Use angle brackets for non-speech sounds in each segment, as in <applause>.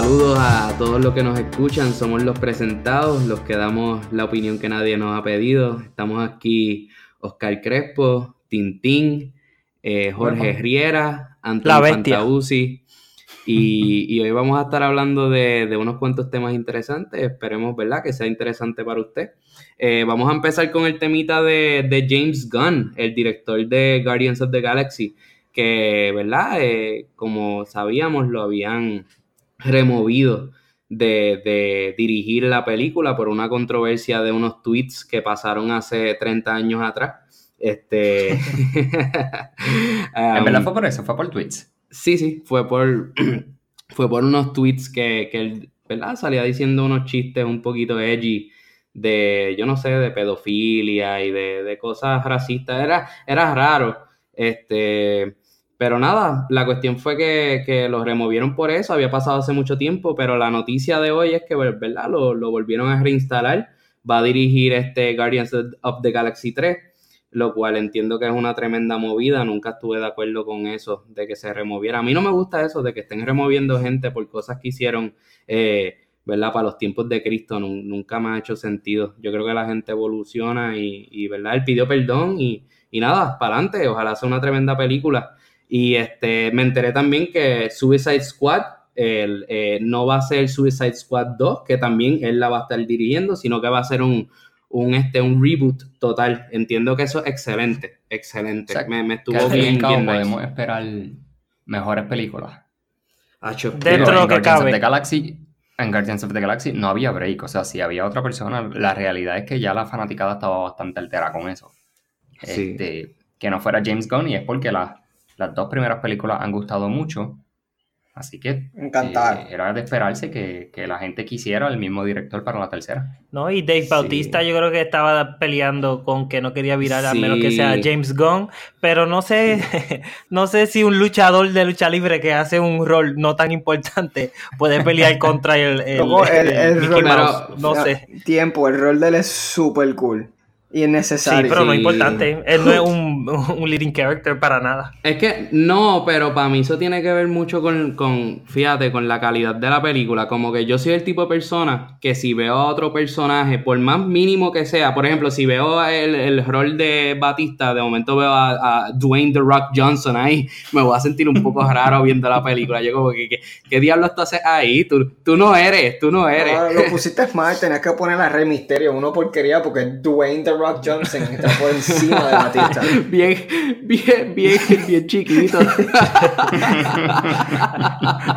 saludos a todos los que nos escuchan, somos los presentados, los que damos la opinión que nadie nos ha pedido. Estamos aquí Oscar Crespo, Tintín, eh, Jorge Riera, Antonio Fantausi. Y, hoy vamos a estar hablando de, unos cuantos temas interesantes. Esperemos, ¿verdad?, que sea interesante para usted. Eh, vamos a empezar con el temita de, James Gunn, el director de Guardians of the Galaxy, que, ¿verdad?, eh, como sabíamos, lo habían removido de, dirigir la película por una controversia de unos tweets que pasaron hace 30 años atrás. Este. <laughs> <laughs> en verdad fue por eso, fue por tweets. Sí, sí, fue por, <clears throat> fue por unos tweets que, que él, ¿verdad? Salía diciendo unos chistes un poquito edgy de, yo no sé, de pedofilia y de, de cosas racistas. Era, era raro. Este, pero nada, la cuestión fue que, que lo removieron por eso, había pasado hace mucho tiempo, pero la noticia de hoy es que, ¿verdad? Lo, lo volvieron a reinstalar. Va a dirigir este Guardians of the Galaxy 3 lo cual entiendo que es una tremenda movida. Nunca estuve de acuerdo con eso, de que se removiera. A mí no me gusta eso, de que estén removiendo gente por cosas que hicieron, eh, ¿verdad? Para los tiempos de Cristo, nunca me ha hecho sentido. Yo creo que la gente evoluciona y, ¿verdad? Él pidió perdón y, nada, para adelante. Ojalá sea una tremenda película. Y este, me enteré también que Suicide Squad eh, no va a ser Suicide Squad 2, que también él la va a estar dirigiendo, sino que va a ser un, un, este, un reboot total. Entiendo que eso es excelente, excelente. me, estuvo bien, bien podemos esperar mejores películas. Dentro de lo que cabe. The Galaxy, en Guardians of the Galaxy no había break, o sea, si había otra persona, la realidad es que ya la fanaticada estaba bastante alterada con eso. Este, que no fuera James Gunn y es porque las dos primeras películas han gustado mucho Así que Encantado. Eh, era de esperarse que, la gente quisiera el mismo director para la tercera. No, y Dave Bautista yo creo que estaba peleando con que no quería virar a menos que sea James Gunn, pero no sé, <laughs> no sé si un luchador de lucha libre que hace un rol no tan importante puede pelear contra el, el, no sé. Tiempo, el rol de él es súper cool y es necesario. Sí, pero no es importante. Él no es un, <laughs> un, leading character para nada. Es que no, pero para mí eso tiene que ver mucho con, con, fíjate, con la calidad de la película. Como que yo soy el tipo de persona que si veo a otro personaje, por más mínimo que sea, por ejemplo, si veo el, el rol de Batista, de momento veo a, Dwayne The Rock Johnson ahí, <laughs> me voy a sentir un poco raro viendo la película. Yo como que, ¿qué, diablos tú haces ahí? Tú, tú no eres, tú no eres. No, lo pusiste <laughs> mal, tenías que poner a Rey Misterio, uno porquería porque Dwayne The Rock Rock Johnson está por encima de Batista. <laughs> Bien, bien, bien, bien chiquito. <laughs>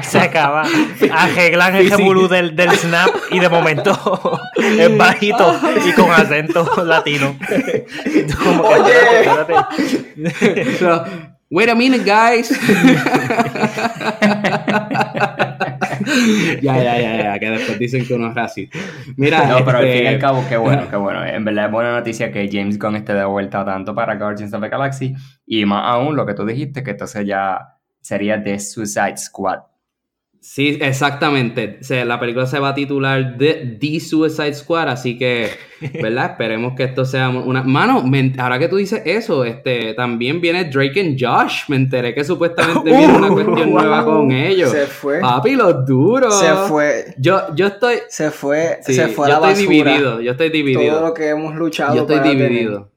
Se acaba. Arreglan ese bulú del, del snap y de momento <laughs> es bajito y con acento latino. Oye. Wait a minute, guys. <laughs> ya, ya, ya, ya, que después dicen que uno es racista. Mira, no, pero al fin y al este, cabo, qué bueno, <laughs> qué bueno. En verdad es buena noticia que James Gunn esté de vuelta tanto para Guardians of the Galaxy y más aún lo que tú dijiste, que entonces ya sería The Suicide Squad. Sí, exactamente. la película se va a titular The, The, Suicide Squad, así que, <laughs> ¿verdad? Esperemos que esto sea una... Mano, ahora que tú dices eso, este, también viene Drake and Josh. Me enteré que supuestamente <laughs> viene una cuestión nueva con ellos. Se fue. Papi, los duros. Se fue. Yo, yo estoy... Se fue, se fue a la estoy dividido, yo estoy dividido. Todo lo que hemos luchado Yo estoy dividido.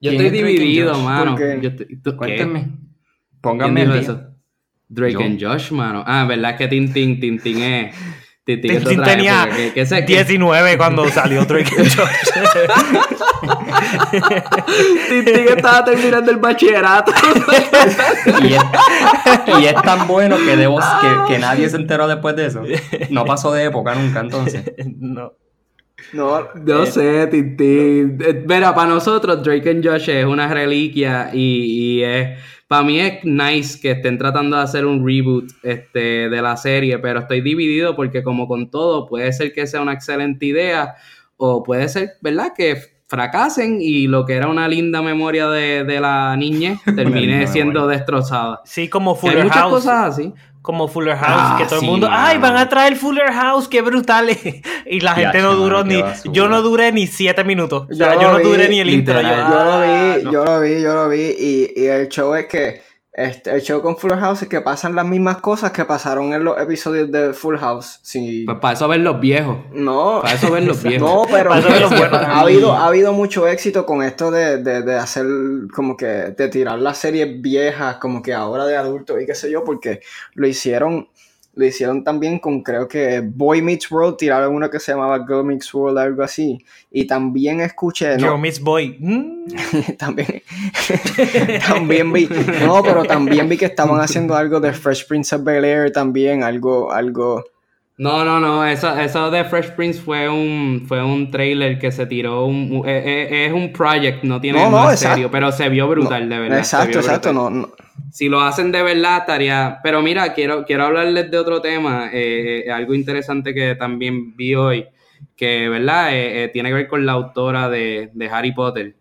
Yo estoy dividido, mano. Yo Cuéntame. Pónganme eso. Drake and Josh, mano. Ah, ¿verdad que Tintin, Tintin es... Tintin, Tintin tenía 19 cuando salió Drake and Josh. <laughs> Tintin estaba terminando el bachillerato. <laughs> y, es, tan bueno que, debo, que, que nadie se enteró después de eso. No pasó de época nunca, entonces. <laughs> No. No, no eh, sé, Tintin. Mira, para nosotros Drake and Josh es una reliquia y, y es para mí es nice que estén tratando de hacer un reboot este, de la serie, pero estoy dividido porque como con todo, puede ser que sea una excelente idea o puede ser, ¿verdad? Que fracasen y lo que era una linda memoria de, de la niñez <laughs> termine siendo destrozada. Sí, como Fuller Hay muchas cosas así como Fuller House, que ah, todo el mundo, ay, van a traer Fuller House, qué brutal. <laughs> y la gente no duró ni, yo no duré ni siete minutos. O sea, yo, no duré ni el intro. Yo, lo vi, yo lo vi, yo lo vi. Y, y el show es que Este, el show con Full House es que pasan las mismas cosas que pasaron en los episodios de Full House. Sí. Pues para eso ver los viejos. No. Para eso ver los <laughs> viejos. No, pero <laughs> ha, habido, ha habido mucho éxito con esto de, de, de, hacer como que, de tirar las series viejas como que ahora de adultos y qué sé yo, porque lo hicieron lo hicieron también con, creo que Boy Meets World, tiraron uno que se llamaba Girl Meets World, algo así. Y también escuché. Girl Meets Boy. Mm. <laughs> también. <laughs> también vi. No, pero también vi que estaban haciendo algo de Fresh Prince of Bel Air también, algo, algo. No, no, no, eso, eso de Fresh Prince fue un, fue un trailer que se tiró, un, eh, eh, es, un project, no tiene no, más serio, pero se vio brutal, de verdad. Exacto, exacto, no, no, si lo hacen de verdad, estaría. Pero mira, quiero, quiero hablarles de otro tema, eh, eh, algo interesante que también vi hoy, que, ¿verdad? Eh, tiene que ver con la autora de, de Harry Potter,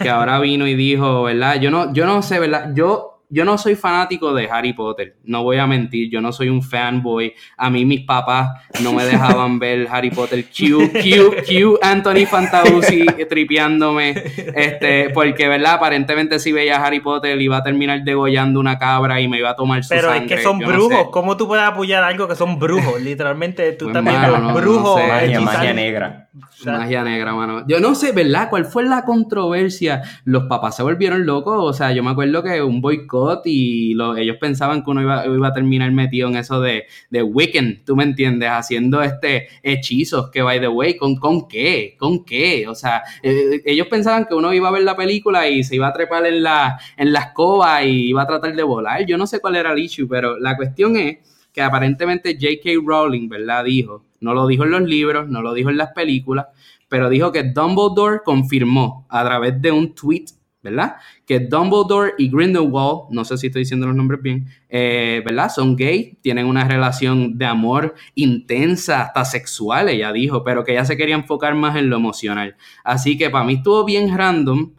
que ahora vino y dijo, ¿verdad? Yo no, yo no sé, ¿verdad? Yo yo no soy fanático de Harry Potter, no voy a mentir, yo no soy un fanboy. A mí mis papás no me dejaban <laughs> ver Harry Potter. Q, Q, Q, Anthony Fantauci <laughs> tripeándome. Este, porque, ¿verdad? Aparentemente si veía Harry Potter iba a terminar degollando una cabra y me iba a tomar su Pero es que son brujos. ¿Cómo tú puedes apoyar algo que son brujos? Literalmente, tú pues también eres brujo. magia, magia negra. Magia negra, mano. Yo no sé, ¿verdad? ¿Cuál fue la controversia? Los papás se volvieron locos. O sea, yo me acuerdo que un boicot y ellos pensaban que uno iba, a terminar metido en eso de, de Wiccan, ¿tú me entiendes? Haciendo este hechizos que, by the way, ¿con, con qué? ¿Con qué? O sea, eh, ellos pensaban que uno iba a ver la película y se iba a trepar en la, en la escoba y iba a tratar de volar. Yo no sé cuál era el issue, pero la cuestión es que aparentemente J.K. Rowling, ¿verdad? Dijo, no lo dijo en los libros, no lo dijo en las películas, pero dijo que Dumbledore confirmó a través de un tweet, ¿verdad? Que Dumbledore y Grindelwald, no sé si estoy diciendo los nombres bien, eh, ¿verdad? Son gay, tienen una relación de amor intensa, hasta sexual, ella dijo, pero que ella se quería enfocar más en lo emocional. Así que para mí estuvo bien random.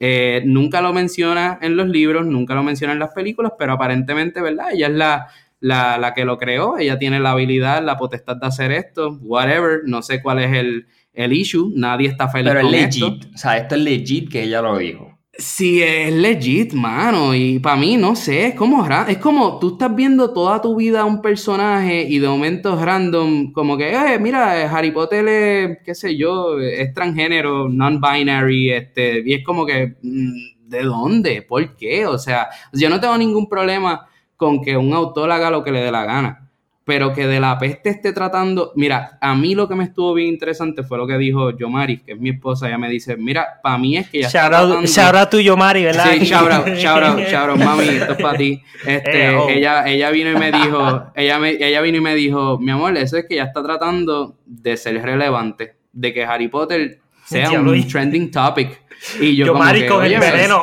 Eh, nunca lo menciona en los libros, nunca lo menciona en las películas, pero aparentemente, ¿verdad? Ella es la, la, la, que lo creó, ella tiene la habilidad, la potestad de hacer esto, whatever, no sé cuál es el, el issue, nadie está feliz Pero es legit, o sea, esto es legit que ella lo dijo. Sí, es legit, mano, y para mí, no sé, es como, es como tú estás viendo toda tu vida a un personaje y de momentos random, como que, eh, mira, Harry Potter es, qué sé yo, es transgénero, non-binary, este, y es como que, mm, ¿de dónde? ¿Por qué? O sea, yo no tengo ningún problema con que un autor haga lo que le dé la gana. Pero que de la peste esté tratando. Mira, a mí lo que me estuvo bien interesante fue lo que dijo Yomari, que es mi esposa. Ella me dice: Mira, para mí es que ya. Shout, out, shout out to Yomari, ¿verdad? Sí, shout out, <laughs> shout out, shout out, mami, esto es para ti. Este, eh, oh. ella, ella vino y me dijo: ella, me, ella vino y me dijo: Mi amor, eso es que ya está tratando de ser relevante, de que Harry Potter sea <laughs> un trending topic. Y yo, Yomari con el veneno.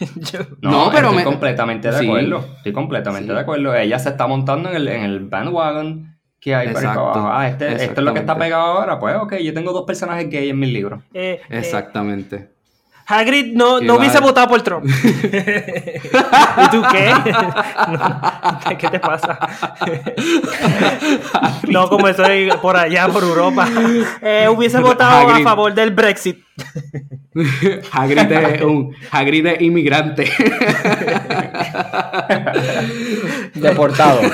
<laughs> no, pero estoy completamente de acuerdo. Estoy completamente de acuerdo. Ella se está montando en el, en el bandwagon que hay Exacto. abajo. Ah, este, esto es lo que está pegado ahora. Pues ok, yo tengo dos personajes gay en mis libros. Eh, eh, Exactamente. Hagrid no, no hubiese votado por Trump. <laughs> ¿Y tú <laughs> qué? ¿Qué te pasa? no, como estoy por allá, por Europa. Eh, hubiese votado a favor del Brexit. <laughs> Hagrid es un Hagrid es inmigrante. <laughs> Deportado. <laughs>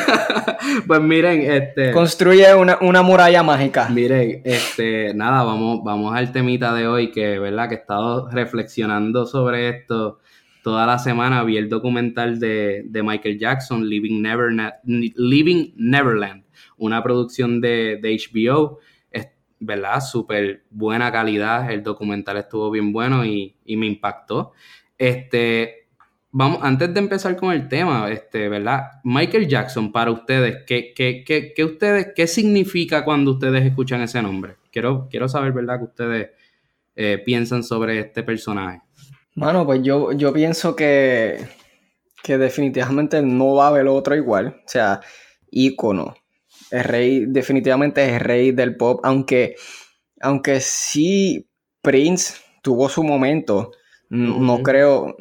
Pues miren, este. Construye una, una, muralla mágica. Miren, este, nada, vamos, vamos al temita de hoy, que verdad que he estado reflexionando sobre esto toda la semana. Vi el documental de, de Michael Jackson, Living, Never, Living Neverland, una producción de, de HBO ¿verdad? Súper buena calidad, el documental estuvo bien bueno y, me impactó. Este, vamos, antes de empezar con el tema, este, ¿verdad? Michael Jackson, para ustedes, ¿qué, qué, qué, ustedes, qué significa cuando ustedes escuchan ese nombre? Quiero, quiero saber, ¿verdad? Que ustedes eh, piensan sobre este personaje. Bueno, pues yo, yo pienso que, que definitivamente no va a haber otro igual. O sea, ícono, el rey, definitivamente es el rey del pop, aunque, aunque sí Prince tuvo su momento, no creo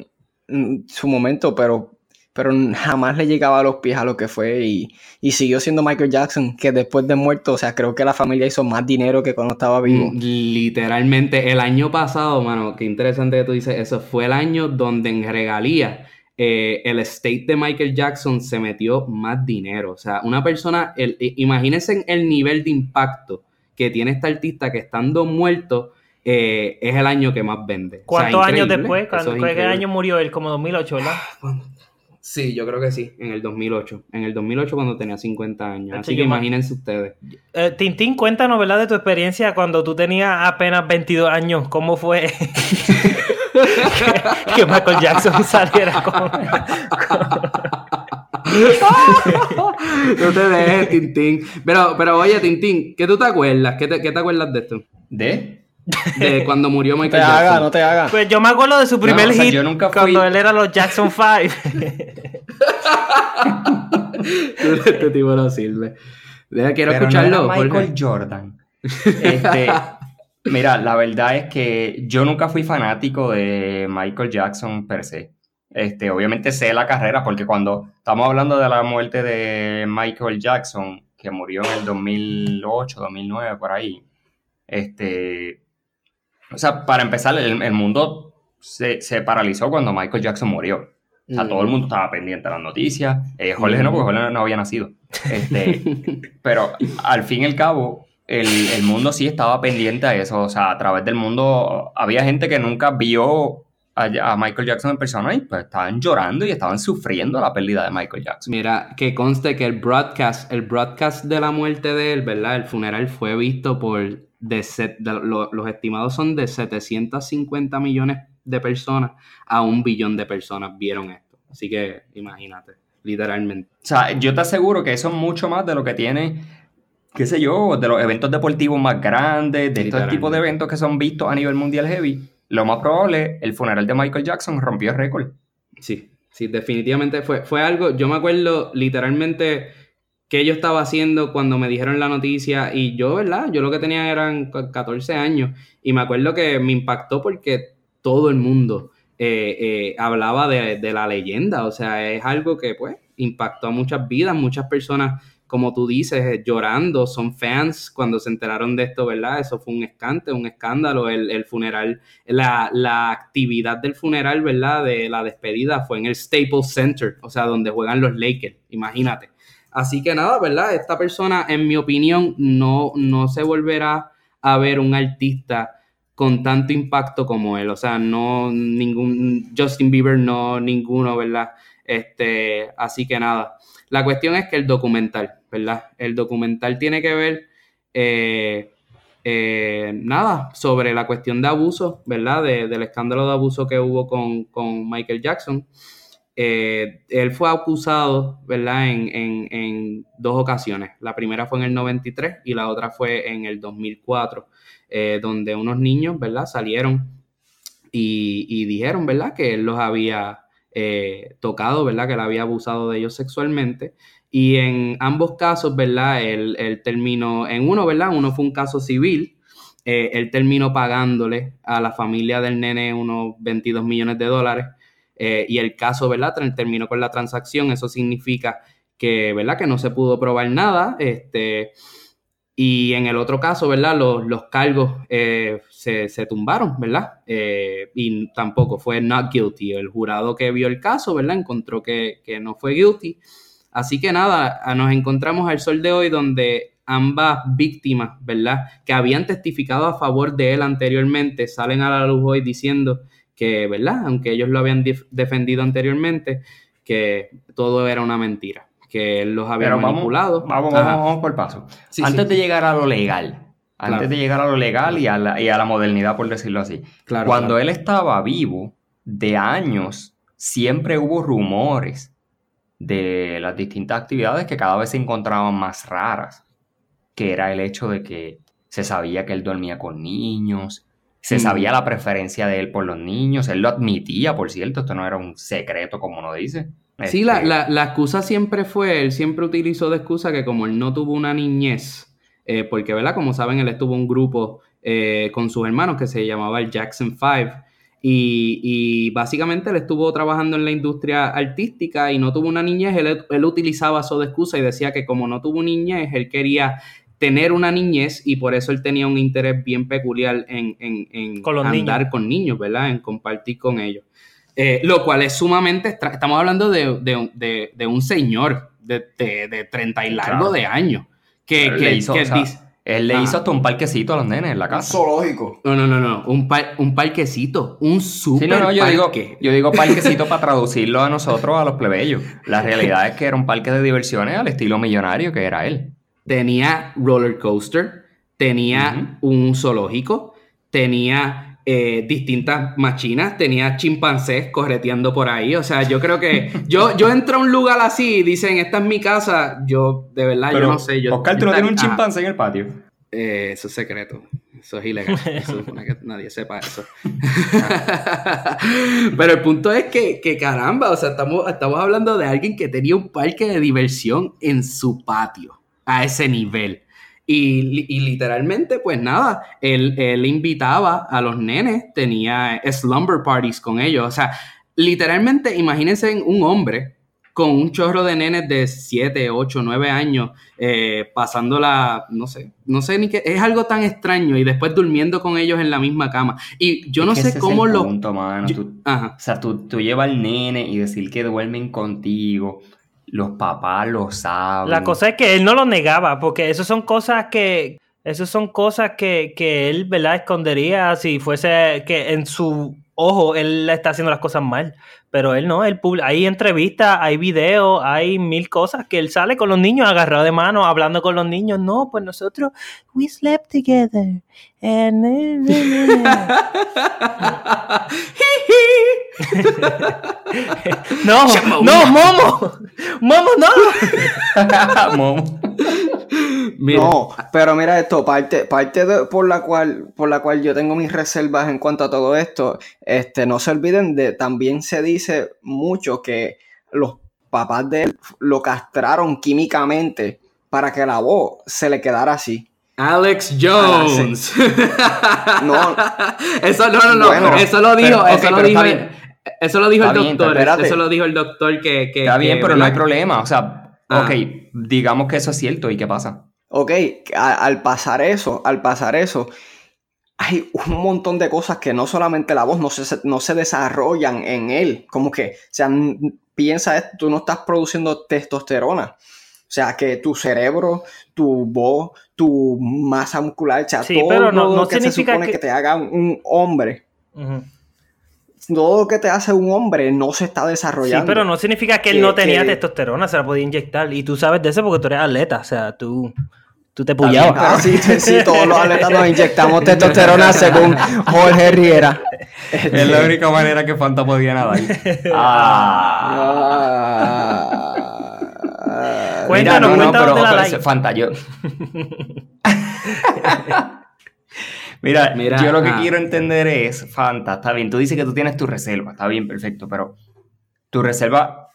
su momento, pero, pero jamás le llegaba a los pies a lo que fue y, y, siguió siendo Michael Jackson, que después de muerto, o sea, creo que la familia hizo más dinero que cuando estaba vivo. Literalmente, el año pasado, mano, qué interesante que tú dices, eso fue el año donde en regalía eh, el estate de Michael Jackson se metió más dinero. O sea, una persona, el, imagínense el nivel de impacto que tiene este artista que estando muerto eh, es el año que más vende. ¿Cuántos años después? ¿Qué año murió él? Como 2008, ¿verdad? Ah, sí, yo creo que sí, en el 2008. En el 2008 cuando tenía 50 años. Así que imagínense ustedes. Eh, Tintín, cuéntanos, ¿verdad? De tu experiencia cuando tú tenías apenas 22 años. ¿Cómo fue <laughs> <laughs> que, Michael Jackson saliera con... no te dejes, Tintín. Pero, pero oye, Tintín, ¿qué tú te acuerdas? ¿Qué te, qué te acuerdas de esto? ¿De? De <laughs> cuando murió Michael no te Haga, no te hagas. Pues yo me acuerdo de su primer hit cuando él era los Jackson 5. <laughs> este tipo no sirve. quiero escucharlo. Michael Jordan. Este, mira, la verdad es que yo nunca fui fanático de Michael Jackson per se. Este, obviamente sé la carrera porque cuando estamos hablando de la muerte de Michael Jackson, que murió en el 2008, 2009, por ahí, este, o sea, para empezar, el, mundo se, paralizó cuando Michael Jackson murió. O sea, todo el mundo estaba pendiente de las noticias. Eh, Jorge no, porque Jorge no había nacido. Este, <laughs> pero al fin y al cabo, el, el, mundo sí estaba pendiente a eso. O sea, a través del mundo había gente que nunca vio a, Michael Jackson en persona y pues estaban llorando y estaban sufriendo la pérdida de Michael Jackson. Mira, que conste que el broadcast, el broadcast de la muerte de él, ¿verdad? El funeral fue visto por, de, los estimados son de 750 millones de personas a un billón de personas vieron esto. Así que imagínate, literalmente. O sea, yo te aseguro que eso es mucho más de lo que tiene qué sé yo, de los eventos deportivos más grandes, de estos tipos de eventos que son vistos a nivel mundial heavy lo más probable, el funeral de Michael Jackson rompió el récord. Sí, sí, definitivamente fue, fue algo, yo me acuerdo literalmente qué yo estaba haciendo cuando me dijeron la noticia y yo, ¿verdad? Yo lo que tenía eran 14 años y me acuerdo que me impactó porque todo el mundo eh, eh, hablaba de, de, la leyenda, o sea, es algo que pues impactó a muchas vidas, muchas personas como tú dices, eh, llorando, son fans cuando se enteraron de esto, ¿verdad? Eso fue un escante, un escándalo, el, funeral, la, la, actividad del funeral, ¿verdad? De la despedida fue en el Staples Center, o sea, donde juegan los Lakers, imagínate. Así que nada, ¿verdad? Esta persona, en mi opinión, no, no se volverá a ver un artista con tanto impacto como él, o sea, no ningún, Justin Bieber, no ninguno, ¿verdad? Este, así que nada. La cuestión es que el documental, ¿verdad? El documental tiene que ver, eh, eh, nada, sobre la cuestión de abuso, ¿verdad? del escándalo de abuso que hubo con, Michael Jackson. Eh, él fue acusado, ¿verdad? En, dos ocasiones. La primera fue en el 93 y la otra fue en el 2004, donde unos niños, ¿verdad? Salieron y, y dijeron, ¿verdad? Que él los había eh, tocado, ¿verdad? Que él había abusado de ellos sexualmente. Y en ambos casos, ¿verdad? Él, terminó, en uno, ¿verdad? Uno fue un caso civil. Eh, él terminó pagándole a la familia del nene unos 22 millones de dólares. Eh, y el caso, ¿verdad? Terminó con la transacción. Eso significa que, ¿verdad? Que no se pudo probar nada. Este, y en el otro caso, ¿verdad? Los, los cargos eh, se, se, tumbaron, ¿verdad? Eh, y tampoco fue not guilty. El jurado que vio el caso, ¿verdad? Encontró que, que, no fue guilty. Así que nada, nos encontramos al sol de hoy donde ambas víctimas, ¿verdad? Que habían testificado a favor de él anteriormente, salen a la luz hoy diciendo que, ¿verdad? Aunque ellos lo habían defendido anteriormente, que todo era una mentira que él los había manipulado. Vamos, vamos, vamos, por paso. antes de llegar a lo legal, antes de llegar a lo legal y a, la, y a la modernidad, por decirlo así. Claro, Cuando él estaba vivo, de años, siempre hubo rumores de las distintas actividades que cada vez se encontraban más raras, que era el hecho de que se sabía que él dormía con niños, se mm. sabía la preferencia de él por los niños, él lo admitía, por cierto, esto no era un secreto como uno dice. Sí, la, este, la, excusa siempre fue, él siempre utilizó de excusa que como él no tuvo una niñez, eh, porque, ¿verdad? Como saben, él estuvo un grupo eh, con sus hermanos que se llamaba el Jackson Five. Y, básicamente él estuvo trabajando en la industria artística y no tuvo una niñez. Él, utilizaba eso de excusa y decía que como no tuvo niñez, él quería tener una niñez y por eso él tenía un interés bien peculiar en, en, en andar con niños, ¿verdad? En compartir con ellos. Eh, lo cual es sumamente Estamos hablando de, un señor de, de, 30 y largo de años. Que, que, hizo, él le hizo hasta un parquecito a los nenes en la casa. Un zoológico. No, no, no, no. Un, un parquecito. Un super sí, no, no, yo Digo, yo digo parquecito para traducirlo a nosotros, a los plebeyos. La <laughs> realidad es que era un parque de diversiones al estilo millonario que era él. Tenía roller coaster, tenía un zoológico, tenía eh, distintas machinas, tenía chimpancés correteando por ahí. O sea, yo creo que <laughs> yo, yo entro a un lugar así y dicen, esta es mi casa. Yo, de verdad, yo no sé. Yo, Oscar, ¿tú no tienes un chimpancé en el patio? Eh, eso es secreto. Eso es ilegal. <laughs> Eso es que nadie sepa eso. <laughs> Pero el punto es que, que, caramba, o sea, estamos, estamos hablando de alguien que tenía un parque de diversión en su patio, a ese nivel. Y, literalmente, pues nada, él, él, invitaba a los nenes, tenía slumber parties con ellos. O sea, literalmente, imagínense un hombre con un chorro de nenes de 7, 8, 9 años, eh, pasándola, no sé, no sé ni qué, es algo tan extraño y después durmiendo con ellos en la misma cama. Y yo no sé cómo lo... o sea, tú, tú llevas al nene y decir que duermen contigo los papás lo saben. La cosa es que él no lo negaba, porque eso son cosas que. Esas son cosas que, que él, ¿verdad? Escondería si fuese que en su ojo él está haciendo las cosas mal. Pero él no, él hay entrevistas, hay videos, hay mil cosas que él sale con los niños agarrado de mano, hablando con los niños. No, pues nosotros, we slept together. And... <laughs> <laughs> no, no, Momo. Momo, no. <laughs> Momo. No, pero mira esto, parte, parte por la cual, por la cual yo tengo mis reservas en cuanto a todo esto, este, no se olviden de, también se dice mucho que los papás de él lo castraron químicamente para que la voz se le quedara así. Alex Jones. no, <laughs> eso no, no, no. eso lo dijo, eso lo dijo. Eso lo dijo el doctor. eso lo dijo el doctor que. está bien, pero no hay problema. O sea, ah. ok, digamos que eso es cierto. ¿Y qué pasa? Ok, al pasar eso, al pasar eso, hay un montón de cosas que no solamente la voz no se, no se desarrollan en él. Como que, o sea, piensa esto, tú no estás produciendo testosterona. O sea, que tu cerebro, tu voz, tu masa muscular, o sea, todo pero no, lo que se supone que... te haga un, hombre. Todo lo que te hace un hombre no se está desarrollando. Sí, pero no significa que él no tenía testosterona, se la podía inyectar. Y tú sabes de eso porque tú eres atleta, o sea, tú... Tú te puyabas. Ah, sí, <laughs> sí, todos los atletas nos inyectamos testosterona <laughs> según Jorge Riera. Es la única manera que Fanta podía nadar. <laughs> Ah. cuéntanos, Mira, no, no, pero, Fanta, yo... Mira, yo lo que quiero entender es, Fanta, está bien, tú dices que tú tienes tu reserva, está bien, perfecto, pero tu reserva,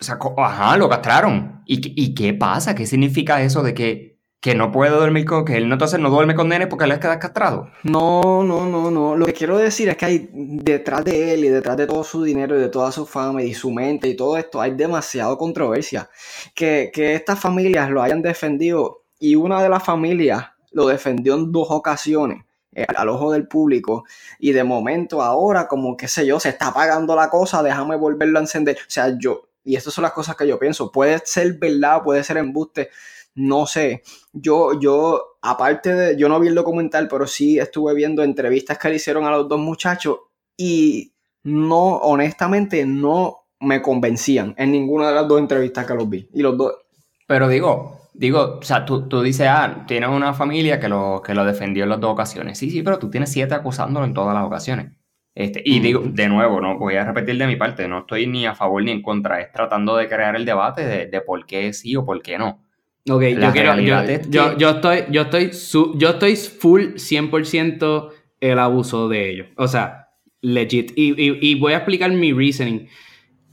o sea, ajá, lo castraron. ¿Y, ¿Y qué pasa? ¿Qué significa eso de que que no puede dormir con, que él no, entonces no duerme con nenes porque él queda castrado. No, no, no, no. Lo que quiero decir es que hay detrás de él y detrás de todo su dinero y de toda su fama y su mente y todo esto, hay demasiado controversia. Que, estas familias lo hayan defendido y una de las familias lo defendió en dos ocasiones eh, al ojo del público y de momento ahora como qué sé yo, se está apagando la cosa, déjame volverlo a encender. O sea, yo, y estas son las cosas que yo pienso, puede ser verdad, puede ser embuste, no sé, yo, yo, aparte de, yo no vi el documental, pero sí estuve viendo entrevistas que le hicieron a los dos muchachos y no, honestamente, no me convencían en ninguna de las dos entrevistas que los vi. Y los dos. Pero digo, digo, o sea, tú, tú dices, ah, tienes una familia que lo, que lo defendió en las dos ocasiones. Sí, sí, pero tú tienes siete acusándolo en todas las ocasiones. Este, y digo, de nuevo, no voy a repetir de mi parte, no estoy ni a favor ni en contra, es tratando de crear el debate de, de por qué sí o por qué no. Ok, yo quiero. Yo, yo, estoy, yo, estoy yo estoy full 100% el abuso de ellos. O sea, legit. Y, y, voy a explicar mi reasoning.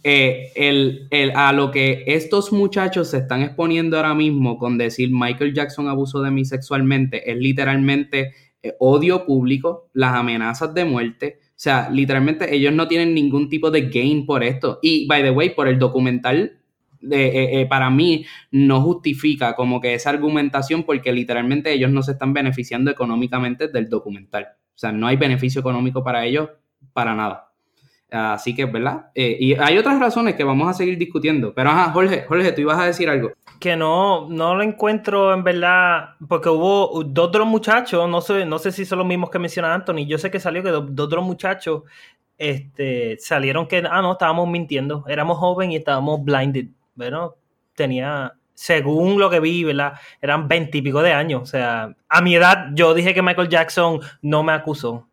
Eh, el, el, a lo que estos muchachos se están exponiendo ahora mismo con decir Michael Jackson abusó de mí sexualmente es literalmente eh, odio público, las amenazas de muerte. O sea, literalmente ellos no tienen ningún tipo de gain por esto. Y, by the way, por el documental eh, para mí no justifica como que esa argumentación porque literalmente ellos no se están beneficiando económicamente del documental. O sea, no hay beneficio económico para ellos para nada. Así que, ¿verdad? Eh, y hay otras razones que vamos a seguir discutiendo. Pero, ajá, Jorge, Jorge, tú ibas a decir algo. Que no, no lo encuentro en verdad, porque hubo dos de los muchachos, no sé, no sé si son los mismos que menciona Anthony, yo sé que salió que dos, de los muchachos este, salieron que, ah, no, estábamos mintiendo, éramos jóvenes y estábamos blinded, bueno, tenía, según lo que vi, ¿verdad? Eran veintipico de años, o sea, a mi edad yo dije que Michael Jackson no me acusó,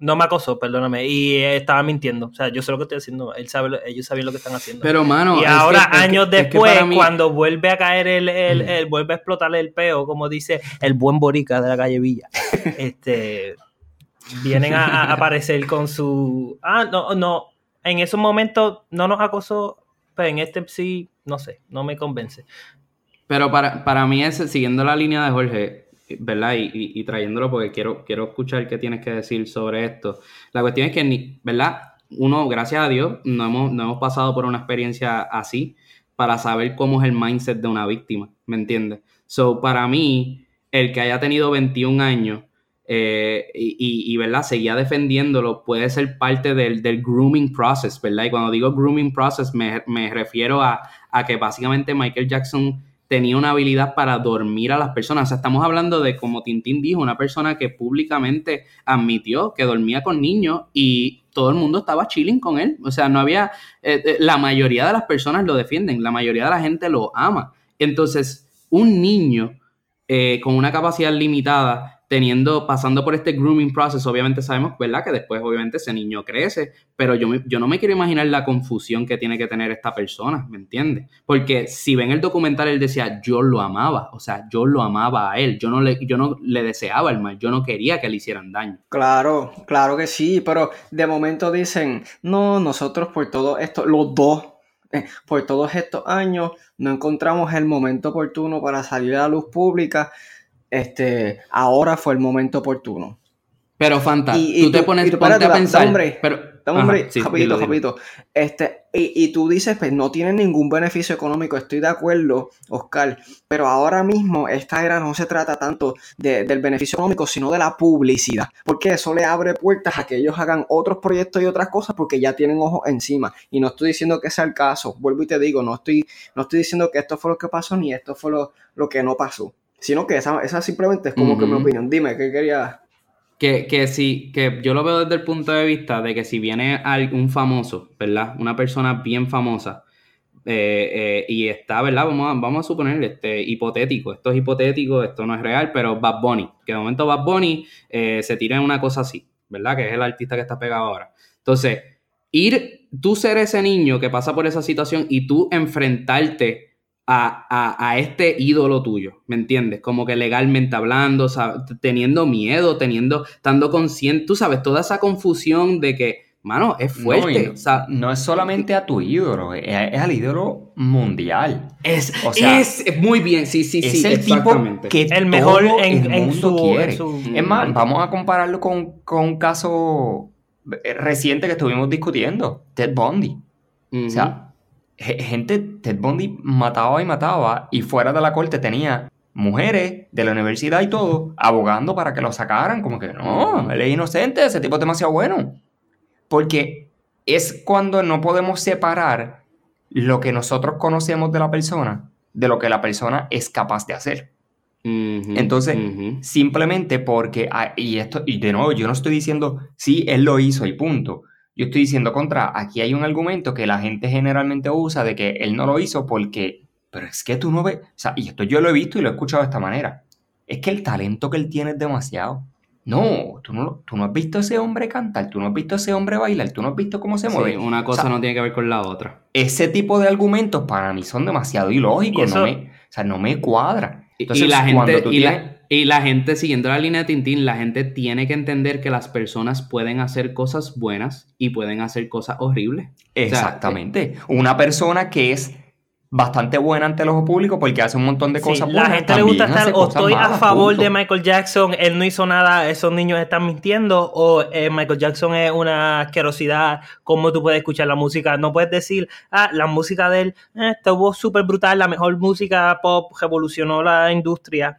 no me acosó, perdóname, y estaba mintiendo. O sea, yo sé lo que estoy haciendo. Él sabe, ellos saben lo que están haciendo. Pero, mano. Y ahora, años después, cuando vuelve a caer el, el, vuelve a explotarle el peo, como dice el buen Borica de la calle Villa, <laughs> este vienen a, aparecer con su. Ah, no, no. En esos momentos no nos acosó, pero en este sí, no sé, no me convence. Pero para, para mí, es, siguiendo la línea de Jorge, ¿verdad? Y, trayéndolo porque quiero, quiero escuchar qué tienes que decir sobre esto. La cuestión es que, ¿verdad? Uno, gracias a Dios, no hemos, no hemos pasado por una experiencia así para saber cómo es el mindset de una víctima, ¿me entiendes? So, para mí, el que haya tenido 21 años eh, y, y, ¿verdad? Seguía defendiéndolo, puede ser parte del, del, grooming process, ¿verdad? Y cuando digo grooming process, me, me refiero a, a, que básicamente Michael Jackson tenía una habilidad para dormir a las personas. O sea, estamos hablando de, como Tintín dijo, una persona que públicamente admitió que dormía con niños y todo el mundo estaba chilling con él. O sea, no había, eh, eh, la mayoría de las personas lo defienden, la mayoría de la gente lo ama. Entonces, un niño eh, con una capacidad limitada teniendo, pasando por este grooming process, obviamente sabemos, ¿verdad? Que después obviamente ese niño crece, pero yo, yo no me quiero imaginar la confusión que tiene que tener esta persona, ¿me entiendes? Porque si ven el documental, él decía, yo lo amaba, o sea, yo lo amaba a él, yo no le, yo no le deseaba el mal, yo no quería que le hicieran daño. Claro, claro que sí, pero de momento dicen, no, nosotros por todo esto, los dos eh, por todos estos años no encontramos el momento oportuno para salir a la luz pública este, ahora fue el momento oportuno. Pero Fanta, y, tú, te pones a pensar. Hombre, pero, hombre, rapidito, Este, y, tú dices, pues no tiene ningún beneficio económico. Estoy de acuerdo, Oscar. Pero ahora mismo esta era no se trata tanto del beneficio económico, sino de la publicidad. Porque eso le abre puertas a que ellos hagan otros proyectos y otras cosas porque ya tienen ojos encima. Y no estoy diciendo que sea el caso. Vuelvo y te digo, no estoy, no estoy diciendo que esto fue lo que pasó ni esto fue lo, lo que no pasó sino que esa, esa simplemente es como que mi opinión. Dime, ¿qué quería...? Que, que si, que yo lo veo desde el punto de vista de que si viene un famoso, ¿verdad? Una persona bien famosa eh, eh, y está, ¿verdad? Vamos a, vamos a suponer, este, hipotético, esto es hipotético, esto no es real, pero Bad Bunny, que de momento Bad Bunny eh, se tira en una cosa así, ¿verdad? Que es el artista que está pegado ahora. Entonces, ir, tú ser ese niño que pasa por esa situación y tú enfrentarte a, este ídolo tuyo, ¿me entiendes? Como que legalmente hablando, teniendo miedo, teniendo, estando consciente, tú sabes, toda esa confusión de que, mano, es fuerte. No, es solamente a tu ídolo, es, al ídolo mundial. Es, es muy bien, sí, sí, sí. Es el tipo que el mejor en, su, quiere. Es más, vamos a compararlo con, un caso reciente que estuvimos discutiendo, Ted Bundy. O sea, gente, Ted Bundy mataba y mataba y fuera de la corte tenía mujeres de la universidad y todo abogando para que lo sacaran, como que no, él es inocente, ese tipo es demasiado bueno. Porque es cuando no podemos separar lo que nosotros conocemos de la persona de lo que la persona es capaz de hacer. Entonces, simplemente porque, ah, y esto, y de nuevo, yo no estoy diciendo, sí, él lo hizo y punto. Yo estoy diciendo contra, aquí hay un argumento que la gente generalmente usa de que él no lo hizo porque, pero es que tú no ves, o sea, y esto yo lo he visto y lo he escuchado de esta manera, es que el talento que él tiene es demasiado. No, tú no, tú no has visto a ese hombre cantar, tú no has visto a ese hombre bailar, tú no has visto cómo se mueve. una cosa no tiene que ver con la otra. Ese tipo de argumentos para mí son demasiado ilógicos, no me, o sea, no me cuadra. Entonces, y la gente, y la gente, siguiendo la línea de Tintín, la gente tiene que entender que las personas pueden hacer cosas buenas y pueden hacer cosas horribles. Exactamente. Una persona que es bastante buena ante el ojo público porque hace un montón de cosas buenas. La gente le gusta estar o estoy a favor de Michael Jackson, él no hizo nada, esos niños están mintiendo, o eh, Michael Jackson es una asquerosidad, cómo tú puedes escuchar la música. No puedes decir, ah, la música de él eh, estuvo súper brutal, la mejor música pop revolucionó la industria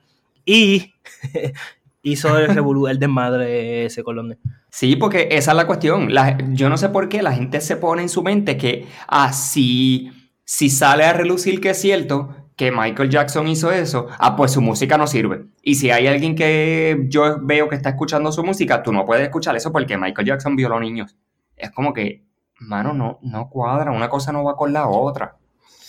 y <laughs> hizo el revolú, el desmadre ese Colón. Sí, porque esa es la cuestión. yo no sé por qué la gente se pone en su mente que así, ah, si sale a relucir que es cierto que Michael Jackson hizo eso, ah, pues su música no sirve. Y si hay alguien que yo veo que está escuchando su música, tú no puedes escuchar eso porque Michael Jackson violó niños. Es como que, mano, no, no cuadra, una cosa no va con la otra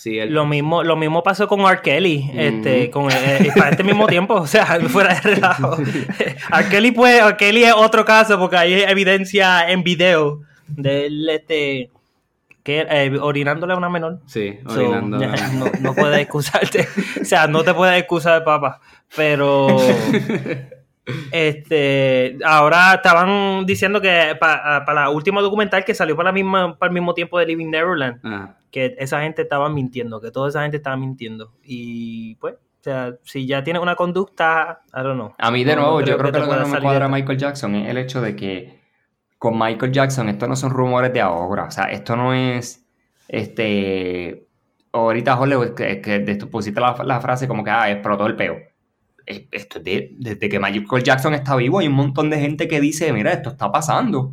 lo, mismo, lo mismo pasó con R. Kelly, este, con, eh, para este mismo tiempo, o sea, <laughs> fuera de relajo. <laughs> R. Kelly, pues, R. Kelly es otro caso porque hay evidencia en video de él, este, que, eh, orinándole a una menor. Sí, orinándole. no, no puedes excusarte, <laughs> o sea, no te puedes excusar, papá, pero... Este, ahora estaban diciendo que para la última documental que salió para, la misma, para el mismo tiempo de Living Neverland, ah. que esa gente estaba mintiendo, que toda esa gente estaba mintiendo. Y pues, o sea, si ya tienes una conducta, I don't know. A mí, de nuevo, yo creo que, lo que no me cuadra a Michael Jackson es el hecho de que con Michael Jackson esto no son rumores de ahora. O sea, esto no es. Este. Ahorita Hollywood, que, que pusiste la, la, frase como que ah, explotó el peo esto desde que Michael Jackson está vivo, hay un montón de gente que dice, mira, esto está pasando.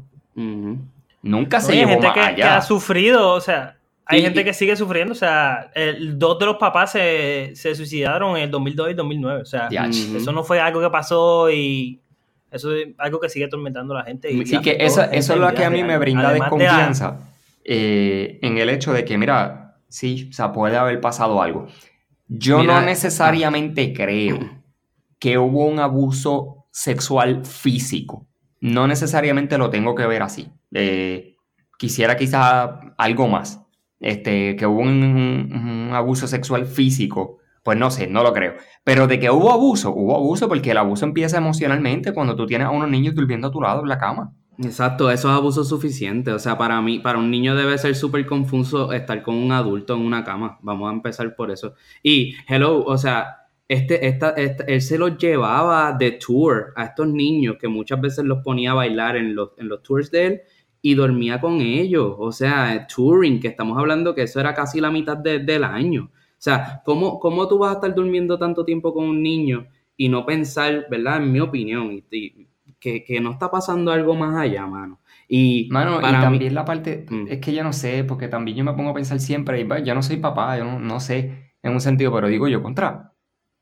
Nunca se Hay gente que, ha sufrido, o sea, hay gente que sigue sufriendo, o sea, dos de los papás se, suicidaron en el 2002 y 2009, o sea, eso no fue algo que pasó y eso es algo que sigue atormentando a la gente. Y sí, que eso, es lo que a mí me brinda desconfianza eh, en el hecho de que, mira, sí, o sea, puede haber pasado algo. Yo no necesariamente creo <clears throat> que hubo un abuso sexual físico. No necesariamente lo tengo que ver así. Eh, quisiera quizá algo más. Este, que hubo un, abuso sexual físico. Pues no sé, no lo creo. Pero de que hubo abuso, hubo abuso porque el abuso empieza emocionalmente cuando tú tienes a unos niños durmiendo a tu lado en la cama. Exacto, eso es abuso suficiente. O sea, para mí, para un niño debe ser súper confuso estar con un adulto en una cama. Vamos a empezar por eso. Y, hello, o sea, este, esta, él se los llevaba de tour a estos niños que muchas veces los ponía a bailar en los, en los tours de él y dormía con ellos. O sea, touring, que estamos hablando que eso era casi la mitad del año. O sea, ¿cómo, ¿cómo tú vas a estar durmiendo tanto tiempo con un niño y no pensar, ¿verdad? En mi opinión, que, que no está pasando algo más allá, mano. Y, Mano, para y también la parte, mm. es que yo no sé, porque también yo me pongo a pensar siempre, y, yo no soy papá, yo no, no sé en un sentido, pero digo yo contra,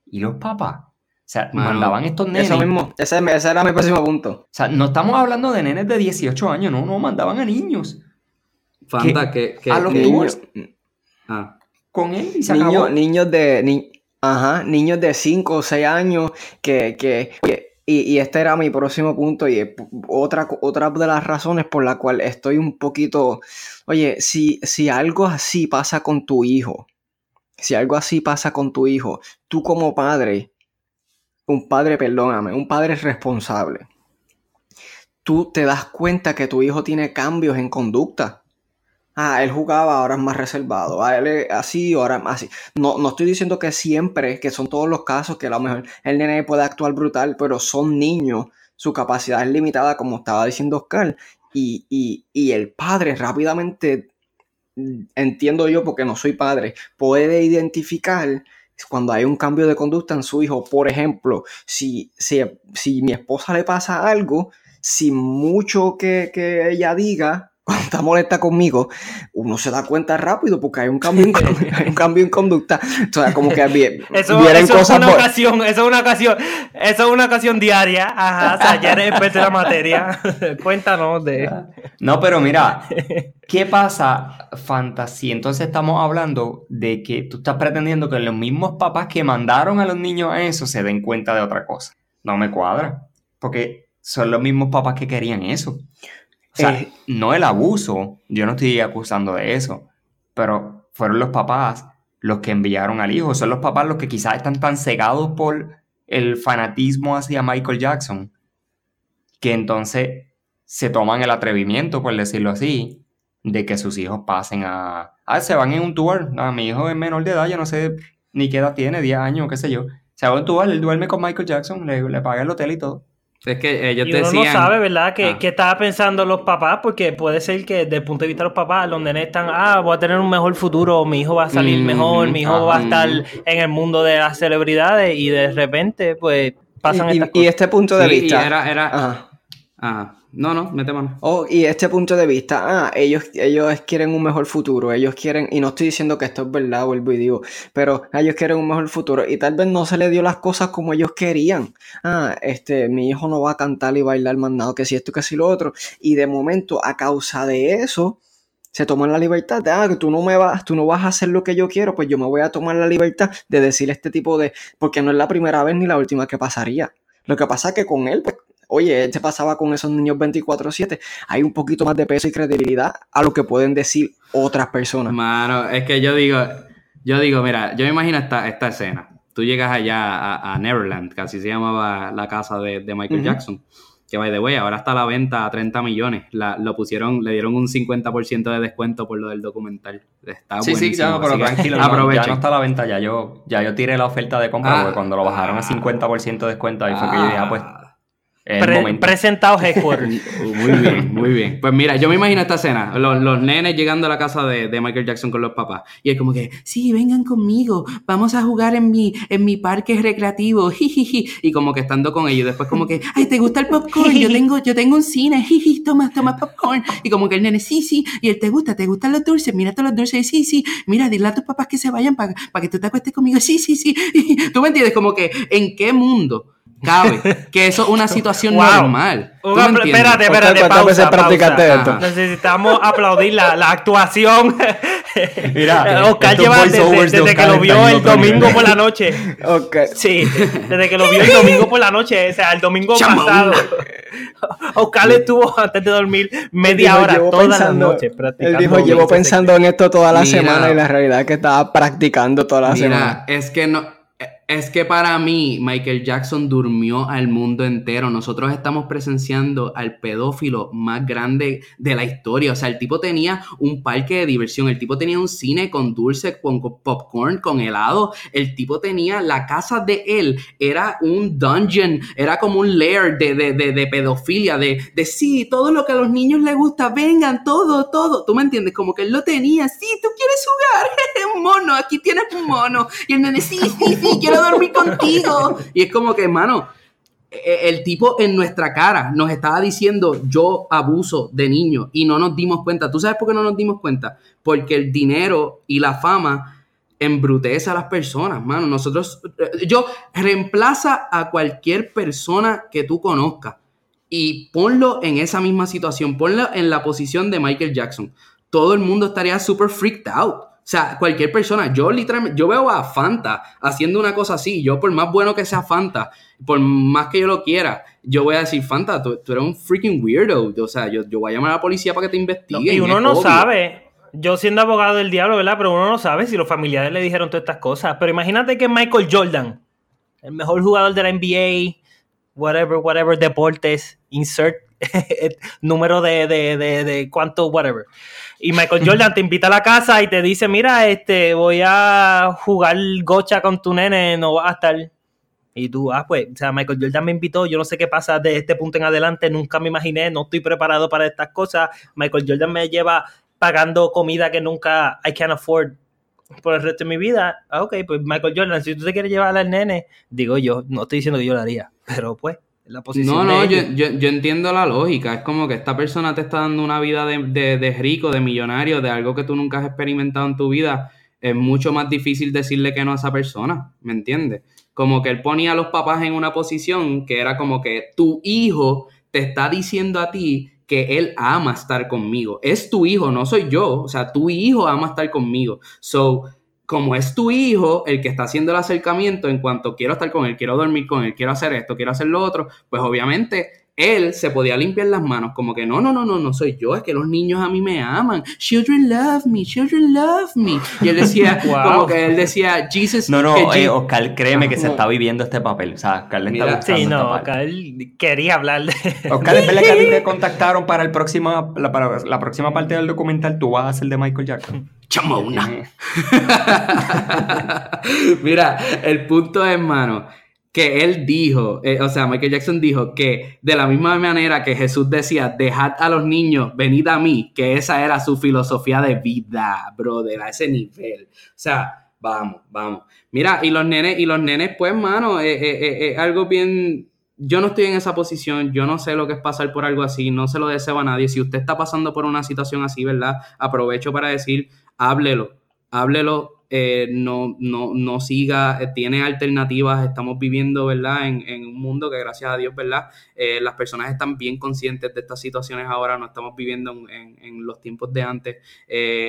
¿Y los papás? O sea, mandaban estos nenes. Eso mismo, ese, era mi próximo punto. O sea, no estamos hablando de nenes de 18 años, no, no, mandaban a niños. Fanta, que, a los niños. Ah. Con él y se acabó. Niños de. ajá, niños de 5 o 6 años que. que y, y, este era mi próximo punto y otra, otra de las razones por la cual estoy un poquito, oye, si, si algo así pasa con tu hijo, si algo así pasa con tu hijo, tú como padre, un padre, perdóname, un padre responsable, tú te das cuenta que tu hijo tiene cambios en conducta. Ah, él jugaba, ahora es más reservado. Ah, él es así, ahora es más así. No, no estoy diciendo que siempre, que son todos los casos, que a lo mejor el nene puede actuar brutal, pero son niños, su capacidad es limitada, como estaba diciendo Oscar. Y, y, y el padre rápidamente entiendo yo porque no soy padre, puede identificar cuando hay un cambio de conducta en su hijo. Por ejemplo, si, si, si mi esposa le pasa algo, sin mucho que, que ella diga, cuando está molesta conmigo, uno se da cuenta rápido porque hay un cambio en, <laughs> hay un cambio en conducta. O sea, como que bien, <laughs> eso, eso es una ocasión, eso es una ocasión, eso es una ocasión diaria. Ajá, o sea, ya eres la materia. <laughs> Cuéntanos de. No, pero mira, ¿qué pasa, Fantasy? Entonces estamos hablando de que tú estás pretendiendo que los mismos papás que mandaron a los niños a eso se den cuenta de otra cosa. No me cuadra. Porque son los mismos papás que querían eso. O sea, eh, no el abuso, yo no estoy acusando de eso, pero fueron los papás los que enviaron al hijo, son los papás los que quizás están tan cegados por el fanatismo hacia Michael Jackson, que entonces se toman el atrevimiento, por decirlo así, de que sus hijos pasen a... Ah, se van en un tour, ah, mi hijo es menor de edad, yo no sé ni qué edad tiene, 10 años, qué sé yo. Se va a un tour, él duerme con Michael Jackson, le, le paga el hotel y todo. Es que ellos y uno no sabe, ¿verdad? Que, ah. estaba pensando los papás, porque puede ser que desde el punto de vista de los papás, los nenes están, ah, voy a tener un mejor futuro, mi hijo va a salir mejor, mi hijo va a estar en el mundo de las celebridades y de repente, pues, pasan y, estas y cosas. este punto de Sí, y vista. era, era, Ajá. Ajá. No, no, mete mano. Oh, y este punto de vista, ah, ellos, ellos quieren un mejor futuro, ellos quieren, y no estoy diciendo que esto es verdad, vuelvo y digo, pero ellos quieren un mejor futuro, y tal vez no se le dio las cosas como ellos querían. Ah, este, mi hijo no va a cantar y bailar más nada, que si esto, que si lo otro, y de momento, a causa de eso, se toman la libertad de, ah, tú no me vas, tú no vas a hacer lo que yo quiero, pues yo me voy a tomar la libertad de decir este tipo de, porque no es la primera vez ni la última que pasaría. Lo que pasa es que con él, pues, oye, él se pasaba con esos niños 24/7, hay un poquito más de peso y credibilidad a lo que pueden decir otras personas. Mano, es que yo digo, yo digo, mira, yo me imagino esta, esta escena. Tú llegas allá a, a Neverland, que así se llamaba la casa de, de Michael Ujú. Jackson. Que by the way, ahora está a la venta a 30 millones. La, lo pusieron, le dieron un 50% de descuento por lo del documental. Está Sí, sí, ya, pero tranquilo, <laughs> no, ya no está a la venta, ya yo, ya yo tiré la oferta de compra, Ah. porque cuando lo bajaron a 50% de descuento, ahí fue que yo dije, ah, pues, Pre- presentado headquarters. <laughs> Muy bien, muy bien. Pues mira, yo me imagino esta escena, los, los nenes llegando a la casa de, de Michael Jackson con los papás. Y es como que, sí, vengan conmigo, vamos a jugar en mi, en mi parque recreativo, <laughs> jijiji. Y como que estando con ellos, después como que, ay, ¿te gusta el popcorn? Yo tengo, yo tengo un cine, <laughs> jiji, toma, toma popcorn. Y como que el nene, sí, sí, y él te gusta, te gustan los dulces, mira todos los dulces, sí, sí, mira, dile a tus papás que se vayan para que tú te acuestes conmigo, sí, sí, sí. ¿Tú me entiendes? Como que, ¿en qué mundo? Cabe que eso es una situación Wow. normal. ¿Tú Un me apla- entiendes? espérate, espérate, Oscar, ¿cuántas pausa, veces practicaste pausa. esto? Ajá. Necesitamos aplaudir la, la actuación. <laughs> Mira, Oscar estos lleva desde, que Oscar lo vio el domingo por la noche. Sí, desde que lo vio el domingo por la noche, o sea, el domingo Chamón. pasado. <laughs> Oscar estuvo antes de dormir media Dijo, hora todas pensando- las noches Él practicando. dijo, llevo ese pensando en esto toda la Mira. semana y la realidad es que estaba practicando toda la Mira, semana. es que no. Es que para mí Michael Jackson durmió al mundo entero. Nosotros estamos presenciando al pedófilo más grande de la historia. O sea, el tipo tenía un parque de diversión, el tipo tenía un cine con dulce, con popcorn, con helado. El tipo tenía la casa de él, era un dungeon, era como un lair de, de, de, de pedofilia, de, de sí, todo lo que a los niños les gusta, vengan, todo, todo. ¿Tú me entiendes? Como que él lo tenía, sí, tú quieres jugar, <laughs> un mono, aquí tienes un mono. Y el nene, sí, sí, sí, quiero dormir contigo. <laughs> Y es como que, hermano, e- el tipo en nuestra cara nos estaba diciendo yo abuso de niños y no nos dimos cuenta. ¿Tú sabes por qué no nos dimos cuenta? Porque el dinero y la fama embrutece a las personas, mano. Nosotros, eh, yo reemplaza a cualquier persona que tú conozcas y ponlo en esa misma situación, ponlo en la posición de Michael Jackson. Todo el mundo estaría súper freaked out. O sea, cualquier persona, yo literalmente, yo veo a Fanta haciendo una cosa así, yo por más bueno que sea Fanta, por más que yo lo quiera, yo voy a decir, Fanta, tú, tú eres un freaking weirdo, o sea, yo, yo voy a llamar a la policía para que te No, investiguen. y uno no obvio. sabe. Yo siendo abogado del diablo, ¿verdad? Pero uno no sabe si los familiares le dijeron todas estas cosas. Pero imagínate que Michael Jordan, el mejor jugador de la NBA, whatever, whatever, deportes, insert <laughs> número de, de, de, de cuánto, whatever. Y Michael Jordan te invita a la casa y te dice, mira, este, voy a jugar gocha con tu nene, no vas a estar. Y tú, ah, pues, o sea, Michael Jordan me invitó, yo no sé qué pasa de este punto en adelante, nunca me imaginé, no estoy preparado para estas cosas. Michael Jordan me lleva pagando comida que nunca I can afford por el resto de mi vida. Ah, ok, pues Michael Jordan, si tú te quieres llevar al nene, digo yo, no estoy diciendo que yo lo haría, pero pues, la posición No, no, de yo, yo, yo entiendo la lógica. Es como que esta persona te está dando una vida de, de, de rico, de millonario, de algo que tú nunca has experimentado en tu vida. Es mucho más difícil decirle que no a esa persona, ¿me entiendes? Como que él ponía a los papás en una posición que era como que tu hijo te está diciendo a ti que él ama estar conmigo. Es tu hijo, no soy yo. O sea, tu hijo ama estar conmigo. So, como es tu hijo el que está haciendo el acercamiento en cuanto quiero estar con él, quiero dormir con él, quiero hacer esto, quiero hacer lo otro, pues obviamente él se podía limpiar las manos como que no, no, no, no, no soy yo, es que los niños a mí me aman. Children love me, children love me. Y él decía, <laughs> Wow. como que él decía, Jesus. No, no, que eh, Oscar, créeme que se está viviendo este papel. O sea, Oscar le está Mira, Sí, esta no, él quería hablar de... <laughs> Oscar, es verdad que a ti te <laughs> contactaron para, el próximo, la, para la próxima parte del documental, tú vas a hacer de Michael Jackson. Chamona. Ujú. <laughs> Mira, el punto es, mano, que él dijo, eh, o sea, Michael Jackson dijo que de la misma manera que Jesús decía, dejad a los niños, venid a mí, que esa era su filosofía de vida, brother, a ese nivel. O sea, vamos, vamos. Mira, y los nenes, y los nenes, pues, mano, es eh, eh, algo bien. Yo no estoy en esa posición, yo no sé lo que es pasar por algo así, no se lo deseo a nadie. Si usted está pasando por una situación así, ¿verdad? Aprovecho para decir, háblelo, háblelo, eh, no, no, no, siga, eh, tiene alternativas, estamos viviendo, ¿verdad? En, un mundo que gracias a Dios, ¿verdad? Eh, las personas están bien conscientes de estas situaciones ahora, no estamos viviendo en, los tiempos de antes,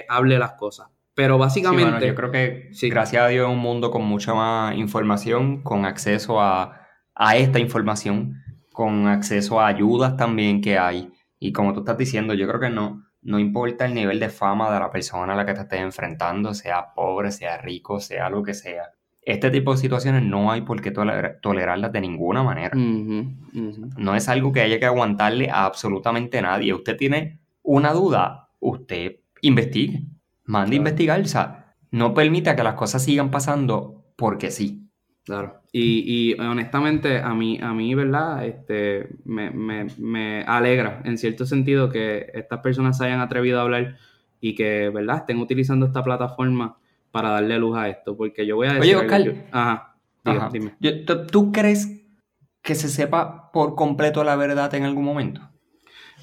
hable las cosas. Pero básicamente... yo creo que gracias a Dios es un mundo con mucha más información, con acceso a, a esta información, con acceso a ayudas también que hay. Y como tú estás diciendo, yo creo que no, no importa el nivel de fama de la persona a la que te estés enfrentando, sea pobre, sea rico, sea lo que sea. Este tipo de situaciones no hay por qué tolerarlas de ninguna manera. No es algo que haya que aguantarle a absolutamente nadie. Usted tiene una duda, usted investigue, mande a investigar. O sea, no permita que las cosas sigan pasando porque sí. Claro. Y, y, honestamente, a mí, a mí, ¿verdad? Este, me, me, me, alegra en cierto sentido que estas personas se hayan atrevido a hablar y que, ¿verdad? Estén utilizando esta plataforma para darle luz a esto. Porque yo voy a decir. Oye, Oscar. ajá, Dime. ¿Tú crees que se sepa por completo la verdad en algún momento?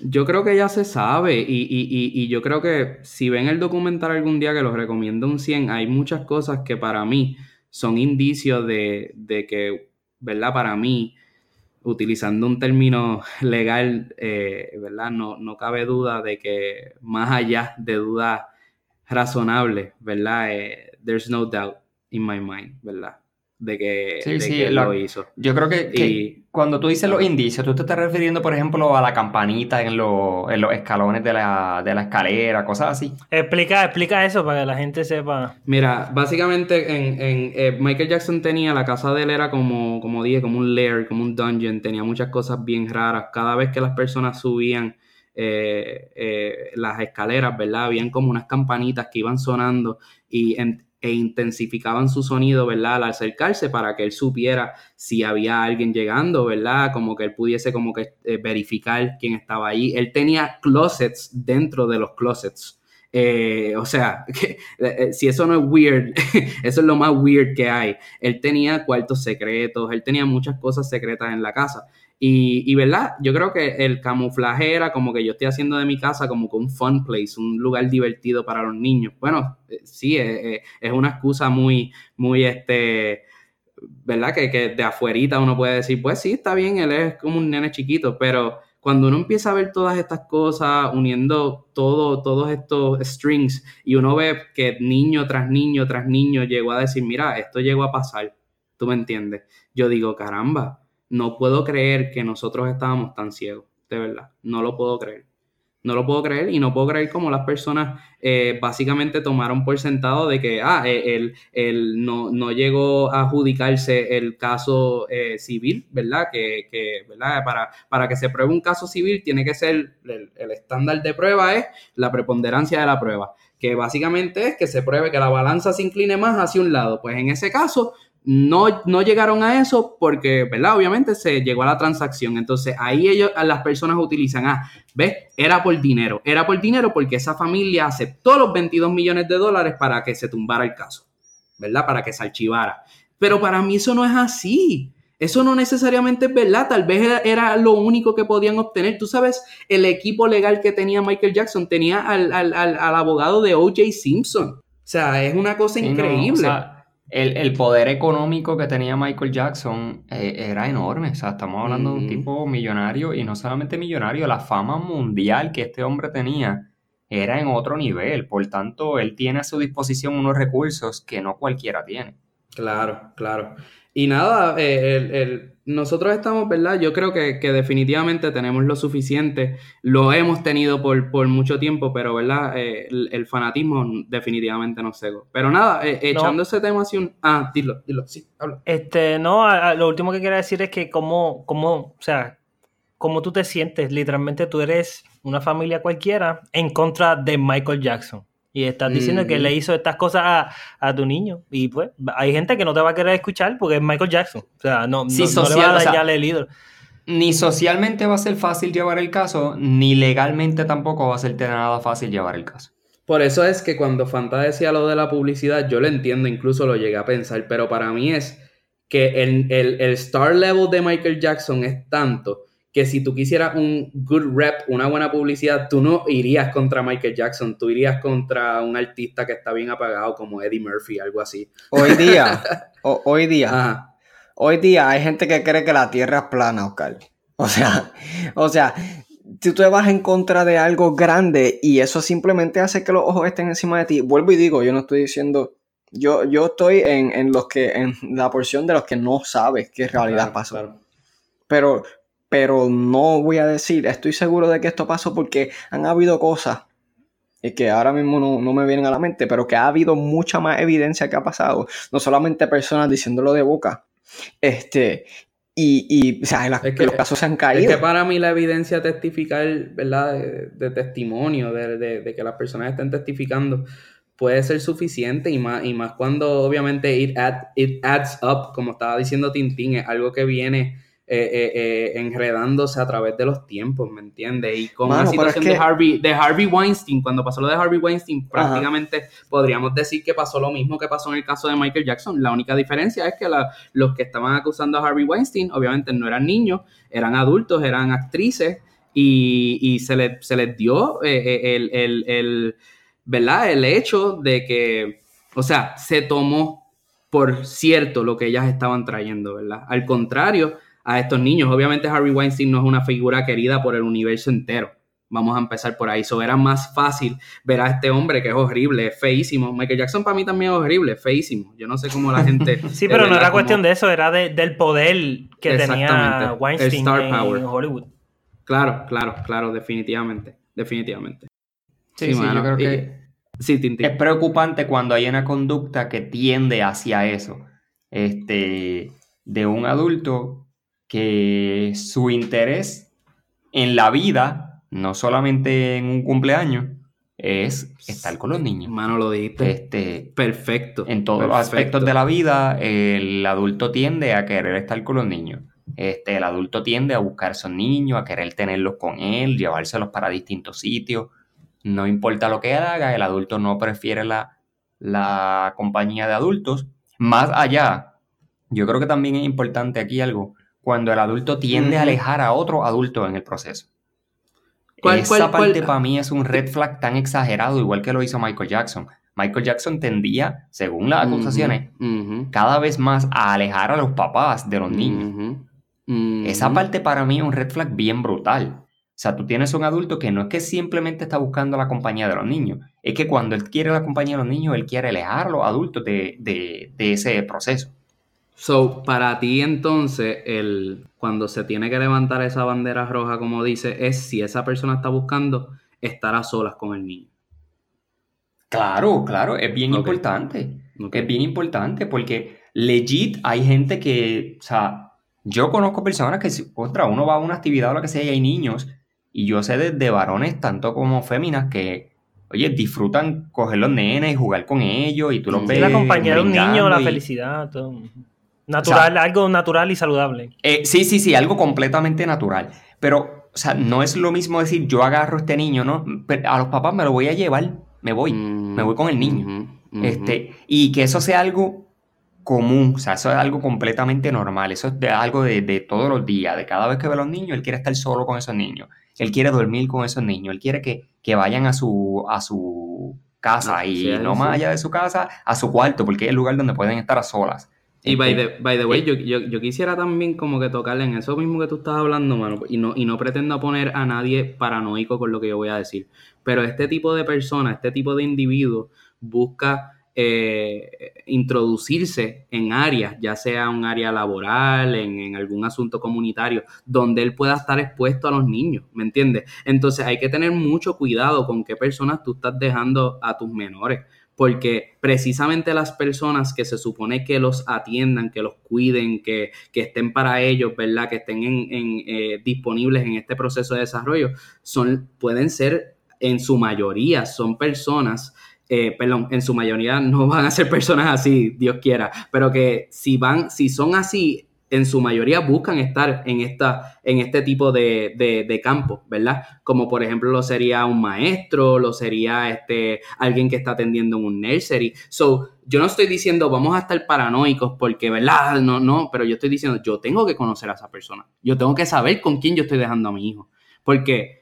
Yo creo que ya se sabe y, y, y, y, yo creo que si ven el documental algún día que los recomiendo un 100, hay muchas cosas que para mí son indicios de, que, ¿verdad? Para mí, utilizando un término <laughs> legal, eh, ¿verdad? No, no cabe duda de que más allá de dudas razonables, ¿verdad? Eh, there's no doubt in my mind, ¿verdad? De que, lo hizo. Yo creo que, cuando tú dices los indicios, tú te estás refiriendo, por ejemplo, a la campanita en, los escalones de la, escalera, cosas así. Explica, explica eso para que la gente sepa. Mira, básicamente en, eh, Michael Jackson tenía, la casa de él era como, como dije, como un lair, como un dungeon, tenía muchas cosas bien raras. Cada vez que las personas subían eh, eh, las escaleras, ¿verdad? Habían como unas campanitas que iban sonando y en, e intensificaban su sonido, ¿verdad? Al acercarse para que él supiera si había alguien llegando, ¿verdad? Como que él pudiese como que eh, verificar quién estaba ahí. Él tenía closets dentro de los closets. Eh, o sea, <laughs> eh, si eso no es weird, <laughs> eso es lo más weird que hay. Él tenía cuartos secretos, él tenía muchas cosas secretas en la casa. Y, verdad, yo creo que el camuflaje era como que yo estoy haciendo de mi casa como que un fun place, un lugar divertido para los niños. Bueno, eh, sí, eh, eh, es, una excusa muy, muy, este, ¿verdad? Que, que, de afuerita uno puede decir, pues sí, está bien, él es como un nene chiquito, pero cuando uno empieza a ver todas estas cosas, uniendo todo, todos estos strings, y uno ve que niño tras niño tras niño llegó a decir, mira, esto llegó a pasar, ¿tú me entiendes? Yo digo, caramba, no puedo creer que nosotros estábamos tan ciegos, de verdad, no lo puedo creer. No lo puedo creer y no puedo creer cómo las personas eh, básicamente tomaron por sentado de que ah, él, no, no, llegó a adjudicarse el caso eh, civil, ¿verdad? Que, ¿verdad? Para, para, que se pruebe un caso civil tiene que ser, el, el estándar de prueba es la preponderancia de la prueba, que básicamente es que se pruebe que la balanza se incline más hacia un lado. Pues en ese caso, no, no llegaron a eso porque, ¿verdad? Obviamente se llegó a la transacción. Entonces ahí ellos, las personas utilizan, ah, ¿ves? Era por dinero. Era por dinero porque esa familia aceptó los 22 millones de dólares para que se tumbara el caso, ¿verdad? Para que se archivara. Pero para mí eso no es así. Eso no necesariamente es verdad, tal vez era, lo único que podían obtener. Tú sabes, el equipo legal que tenía Michael Jackson tenía al, abogado de O.J. Simpson. O sea, es una cosa increíble el, poder económico que tenía Michael Jackson eh, era enorme. O sea, estamos hablando de un tipo millonario y no solamente millonario, la fama mundial que este hombre tenía era en otro nivel. Por tanto, él tiene a su disposición unos recursos que no cualquiera tiene. Claro, claro. Y nada, eh, el, nosotros estamos, ¿verdad? Yo creo que, definitivamente tenemos lo suficiente, lo hemos tenido por, por mucho tiempo, pero, ¿verdad? Eh, el, fanatismo definitivamente nos cegó. Pero nada, eh, echando ese tema así un... Ah, dilo, dilo, sí, habla. Este, no, lo último que quiero decir es que como, como, o sea, como tú te sientes, literalmente tú eres una familia cualquiera en contra de Michael Jackson. Y estás diciendo que le hizo estas cosas a, tu niño. Y pues, hay gente que no te va a querer escuchar porque es Michael Jackson. O sea, no, le va a dañar el ídolo. Ni socialmente va a ser fácil llevar el caso, ni legalmente tampoco va a ser nada fácil llevar el caso. Por eso es que cuando Fanta decía lo de la publicidad, yo lo entiendo, incluso lo llegué a pensar, pero para mí es que el, el, el star level de Michael Jackson es tanto que si tú quisieras un good rep, una buena publicidad, tú no irías contra Michael Jackson, tú irías contra un artista que está bien apagado como Eddie Murphy, algo así. Hoy día, <laughs> hoy día, hoy día hay gente que cree que la Tierra es plana, Oscar. O sea, o sea, si tú te vas en contra de algo grande y eso simplemente hace que los ojos estén encima de ti, vuelvo y digo, yo no estoy diciendo, yo, yo estoy en, los que, en la porción de los que no sabes qué realidad pasó. Pero pero no voy a decir, estoy seguro de que esto pasó porque han habido cosas que ahora mismo no, me vienen a la mente, pero que ha habido mucha más evidencia que ha pasado, no solamente personas diciéndolo de boca, este, y, o sea, los casos se han caído. Es que para mí la evidencia testificar, ¿verdad? De, testimonio, de, que las personas estén testificando, puede ser suficiente y más, y más cuando obviamente it, it adds up, como estaba diciendo Tintín, es algo que viene eh, eh, eh, enredándose a través de los tiempos, ¿me entiendes? Y con la situación de, Harvey, de Harvey Weinstein, cuando pasó lo de Harvey Weinstein, prácticamente podríamos decir que pasó lo mismo que pasó en el caso de Michael Jackson. La única diferencia es que los que estaban acusando a Harvey Weinstein, obviamente no eran niños, eran adultos, eran actrices, y, se, les dio el, el, ¿verdad? el hecho de que, o sea, se tomó por cierto lo que ellas estaban trayendo, ¿verdad? Al contrario, a estos niños. Obviamente Harvey Weinstein no es una figura querida por el universo entero. Vamos a empezar por ahí. Eso era más fácil ver a este hombre que es horrible, es feísimo. Michael Jackson para mí también es horrible, feísimo. Yo no sé cómo la gente. <laughs> sí, pero no era cuestión de eso, era del poder que tenía Weinstein en Hollywood. Claro, claro, claro, definitivamente. Definitivamente. Sí, sí, yo creo que. Sí, Es preocupante cuando hay una conducta que tiende hacia eso. Este. De un adulto que su interés en la vida, no solamente en un cumpleaños, es estar con los niños. Mano, lo dijiste. Este, perfecto. En todos los aspectos de la vida, el adulto tiende a querer estar con los niños. Este, el adulto tiende a buscar a esos niños, a querer tenerlos con él, llevárselos para distintos sitios. No importa lo que haga, el adulto no prefiere la, la compañía de adultos. Más allá, yo creo que también es importante aquí algo cuando el adulto tiende a alejar a otro adulto en el proceso. Esa parte para mí es un red flag tan exagerado, igual que lo hizo Michael Jackson. Michael Jackson tendía, según las acusaciones, cada vez más a alejar a los papás de los niños. Esa parte para mí es un red flag bien brutal. O sea, tú tienes un adulto que no es que simplemente está buscando la compañía de los niños, es que cuando él quiere la compañía de los niños, él quiere alejar a los adultos de, de ese proceso. So, para ti entonces, el, cuando se tiene que levantar esa bandera roja, como dice, es si esa persona está buscando estar a solas con el niño. Claro, claro, es bien importante. Es bien importante porque legit hay gente que, o sea, yo conozco personas que, otra, uno va a una actividad o lo que sea y hay niños, y yo sé de, varones tanto como féminas que, oye, disfrutan coger los nenes y jugar con ellos y tú los ves. La compañía de un niño, la felicidad, todo. Natural, algo natural y saludable. Eh, sí, sí, sí, algo completamente natural. Pero, o sea, no es lo mismo decir yo agarro a este niño, ¿no? a los papás me lo voy a llevar, me voy, me voy con el niño. Este, y que eso sea algo común, o sea, eso es algo completamente normal, eso es de, algo de, todos los días, de cada vez que ve a los niños, él quiere estar solo con esos niños, él quiere dormir con esos niños, él quiere que, que vayan a su, a su casa y no más allá de su casa, a su cuarto, porque es el lugar donde pueden estar a solas. Y by the, by the way, eh, yo, yo, quisiera también como que tocarle en eso mismo que tú estás hablando, mano, y no, y no pretendo poner a nadie paranoico con lo que yo voy a decir, pero este tipo de persona, este tipo de individuo busca eh, introducirse en áreas, ya sea un área laboral, en, en, algún asunto comunitario, donde él pueda estar expuesto a los niños, ¿me entiendes? Entonces hay que tener mucho cuidado con qué personas tú estás dejando a tus menores porque precisamente las personas que se supone que los atiendan, que los cuiden, que, estén para ellos, ¿verdad? Que estén en, eh, disponibles en este proceso de desarrollo, son, pueden ser en su mayoría, son personas, eh, perdón, en su mayoría no van a ser personas así, Dios quiera, pero que si van, si son así, en su mayoría buscan estar en, esta, en este tipo de, de, campo, ¿verdad? Como por ejemplo lo sería un maestro, lo sería este, alguien que está atendiendo en un nursery. So, yo no estoy diciendo vamos a estar paranoicos porque, ¿verdad? No, no, pero yo estoy diciendo yo tengo que conocer a esa persona. Yo tengo que saber con quién yo estoy dejando a mi hijo. Porque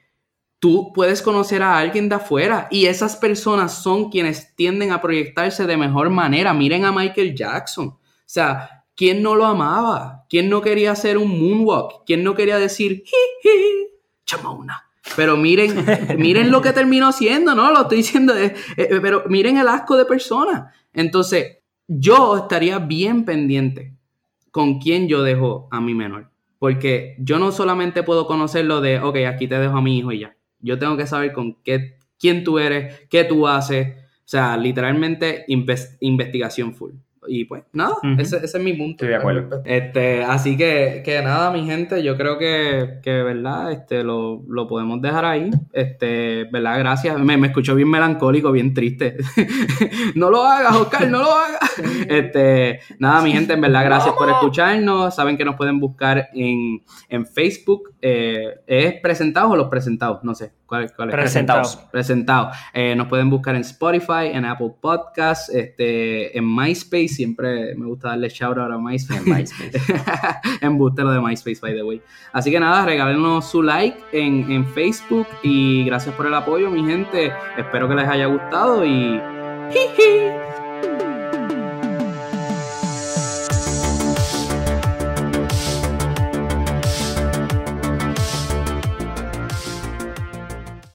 tú puedes conocer a alguien de afuera y esas personas son quienes tienden a proyectarse de mejor manera. Miren a Michael Jackson. O sea, ¿Quién no lo amaba? ¿Quién no quería hacer un moonwalk? ¿Quién no quería decir, hi, chamona? Pero miren, <laughs> miren lo que terminó haciendo, ¿no? Lo estoy diciendo, eh, eh, pero miren el asco de persona. Entonces, yo estaría bien pendiente con quién yo dejo a mi menor. Porque yo no solamente puedo conocerlo de, ok, aquí te dejo a mi hijo y ya. Yo tengo que saber con qué, quién tú eres, qué tú haces. O sea, literalmente investigación full. Y pues nada, ese, ese, es mi punto. Estoy de acuerdo. Este, así que, que nada, mi gente, yo creo que, que verdad, este, lo, lo, podemos dejar ahí. Este, verdad, gracias. Me, me escuchó bien melancólico, bien triste. <laughs> no lo hagas, Oscar, no lo hagas. <laughs> este, nada, mi gente, en verdad, gracias por escucharnos. Saben que nos pueden buscar en, en Facebook. Eh, ¿Es presentados o los presentados? No sé. ¿Cuál, cuál es? Presentados. Presentados. Eh, nos pueden buscar en Spotify, en Apple Podcasts, este, en MySpace siempre me gusta darle shout out a MySpace. En MySpace. <laughs> en de MySpace, by the way. Así que nada, regálenos su like en, en Facebook y gracias por el apoyo, mi gente. Espero que les haya gustado y.